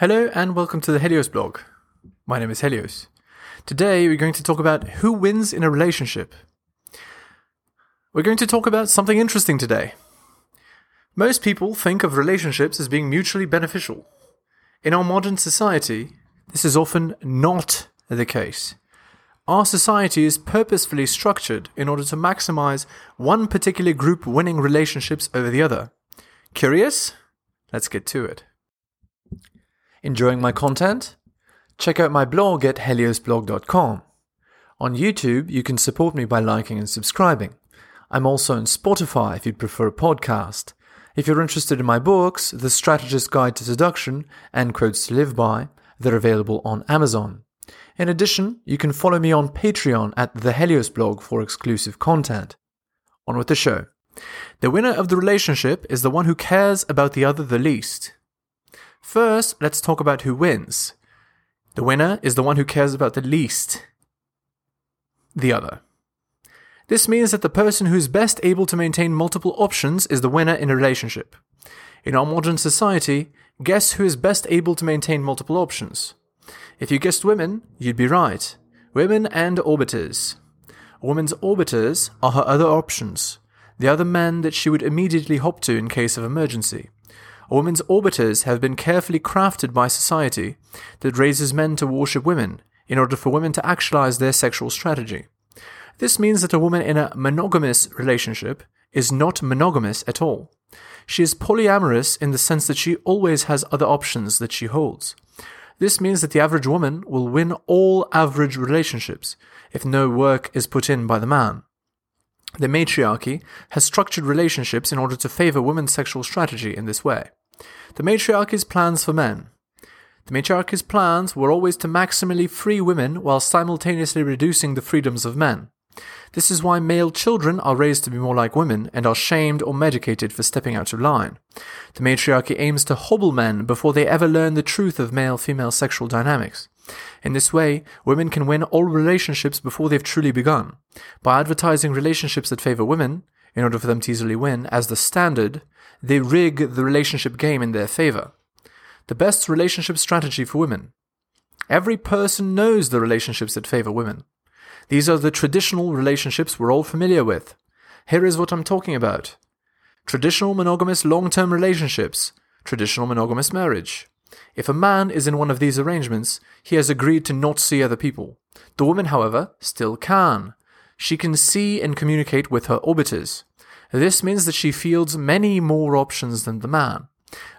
Hello and welcome to the Helios blog. My name is Helios. Today we're going to talk about who wins in a relationship. We're going to talk about something interesting today. Most people think of relationships as being mutually beneficial. In our modern society, this is often not the case. Our society is purposefully structured in order to maximize one particular group winning relationships over the other. Curious? Let's get to it. Enjoying my content? Check out my blog at heliosblog.com. On YouTube, you can support me by liking and subscribing. I'm also on Spotify if you'd prefer a podcast. If you're interested in my books, The Strategist's Guide to Seduction and Quotes to Live By, they're available on Amazon. In addition, you can follow me on Patreon at the Helios blog for exclusive content. On with the show. The winner of the relationship is the one who cares about the other the least. First, let's talk about who wins. The winner is the one who cares about the least the other. This means that the person who is best able to maintain multiple options is the winner in a relationship. In our modern society, guess who is best able to maintain multiple options? If you guessed women, you'd be right. Women and orbiters. A woman's orbiters are her other options, the other men that she would immediately hop to in case of emergency. A woman's orbiters have been carefully crafted by society that raises men to worship women in order for women to actualize their sexual strategy. This means that a woman in a monogamous relationship is not monogamous at all. She is polyamorous in the sense that she always has other options that she holds. This means that the average woman will win all average relationships if no work is put in by the man. The matriarchy has structured relationships in order to favor women's sexual strategy in this way. The matriarchy's plans for men. The matriarchy's plans were always to maximally free women while simultaneously reducing the freedoms of men. This is why male children are raised to be more like women and are shamed or medicated for stepping out of line. The matriarchy aims to hobble men before they ever learn the truth of male female sexual dynamics. In this way, women can win all relationships before they've truly begun. By advertising relationships that favor women, in order for them to easily win, as the standard, they rig the relationship game in their favor. The best relationship strategy for women. Every person knows the relationships that favor women. These are the traditional relationships we're all familiar with. Here is what I'm talking about traditional monogamous long term relationships, traditional monogamous marriage. If a man is in one of these arrangements, he has agreed to not see other people. The woman, however, still can. She can see and communicate with her orbiters. This means that she fields many more options than the man.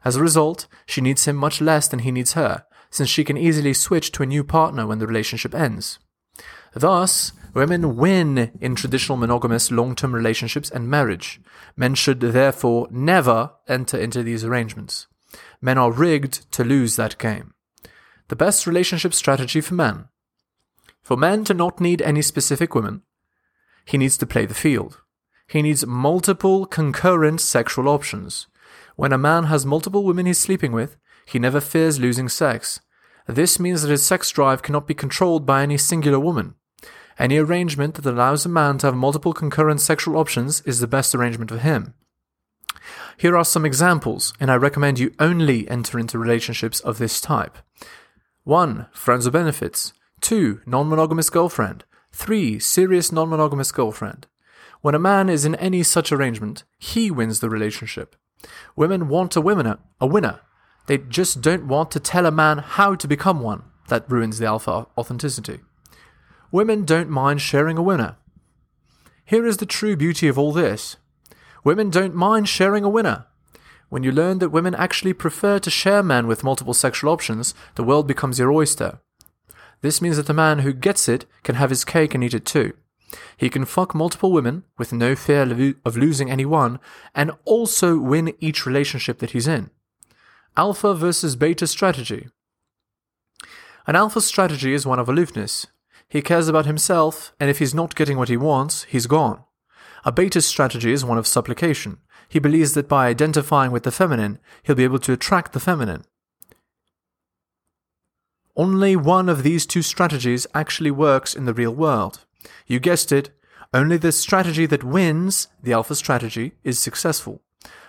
As a result, she needs him much less than he needs her, since she can easily switch to a new partner when the relationship ends. Thus, women win in traditional monogamous long term relationships and marriage. Men should therefore never enter into these arrangements. Men are rigged to lose that game. The best relationship strategy for men. For men to not need any specific women, he needs to play the field. He needs multiple concurrent sexual options. When a man has multiple women he's sleeping with, he never fears losing sex. This means that his sex drive cannot be controlled by any singular woman. Any arrangement that allows a man to have multiple concurrent sexual options is the best arrangement for him. Here are some examples, and I recommend you only enter into relationships of this type. 1. Friends or benefits. 2. Non monogamous girlfriend. 3. Serious non monogamous girlfriend. When a man is in any such arrangement, he wins the relationship. Women want a winner, a winner. They just don't want to tell a man how to become one. That ruins the alpha authenticity. Women don't mind sharing a winner. Here is the true beauty of all this. Women don't mind sharing a winner. When you learn that women actually prefer to share men with multiple sexual options, the world becomes your oyster. This means that the man who gets it can have his cake and eat it too. He can fuck multiple women with no fear of losing any one, and also win each relationship that he's in. Alpha versus beta strategy. An alpha strategy is one of aloofness. He cares about himself, and if he's not getting what he wants, he's gone. A beta strategy is one of supplication. He believes that by identifying with the feminine, he'll be able to attract the feminine. Only one of these two strategies actually works in the real world. You guessed it, only the strategy that wins, the alpha strategy, is successful.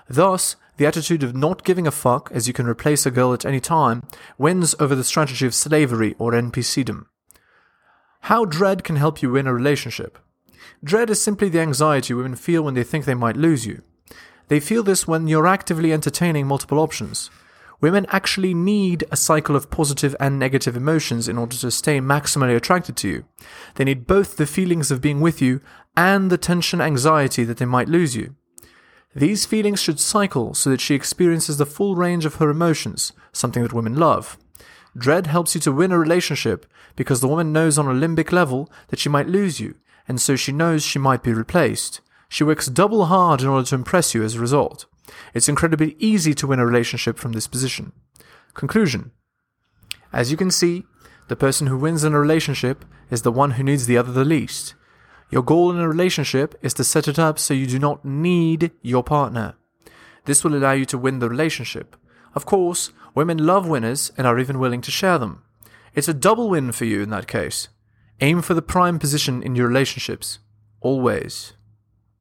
Thus, the attitude of not giving a fuck as you can replace a girl at any time, wins over the strategy of slavery or NPCdom. How dread can help you win a relationship. Dread is simply the anxiety women feel when they think they might lose you. They feel this when you're actively entertaining multiple options. Women actually need a cycle of positive and negative emotions in order to stay maximally attracted to you. They need both the feelings of being with you and the tension anxiety that they might lose you. These feelings should cycle so that she experiences the full range of her emotions, something that women love. Dread helps you to win a relationship because the woman knows on a limbic level that she might lose you, and so she knows she might be replaced. She works double hard in order to impress you as a result. It's incredibly easy to win a relationship from this position. Conclusion As you can see, the person who wins in a relationship is the one who needs the other the least. Your goal in a relationship is to set it up so you do not need your partner. This will allow you to win the relationship. Of course, women love winners and are even willing to share them. It's a double win for you in that case. Aim for the prime position in your relationships. Always.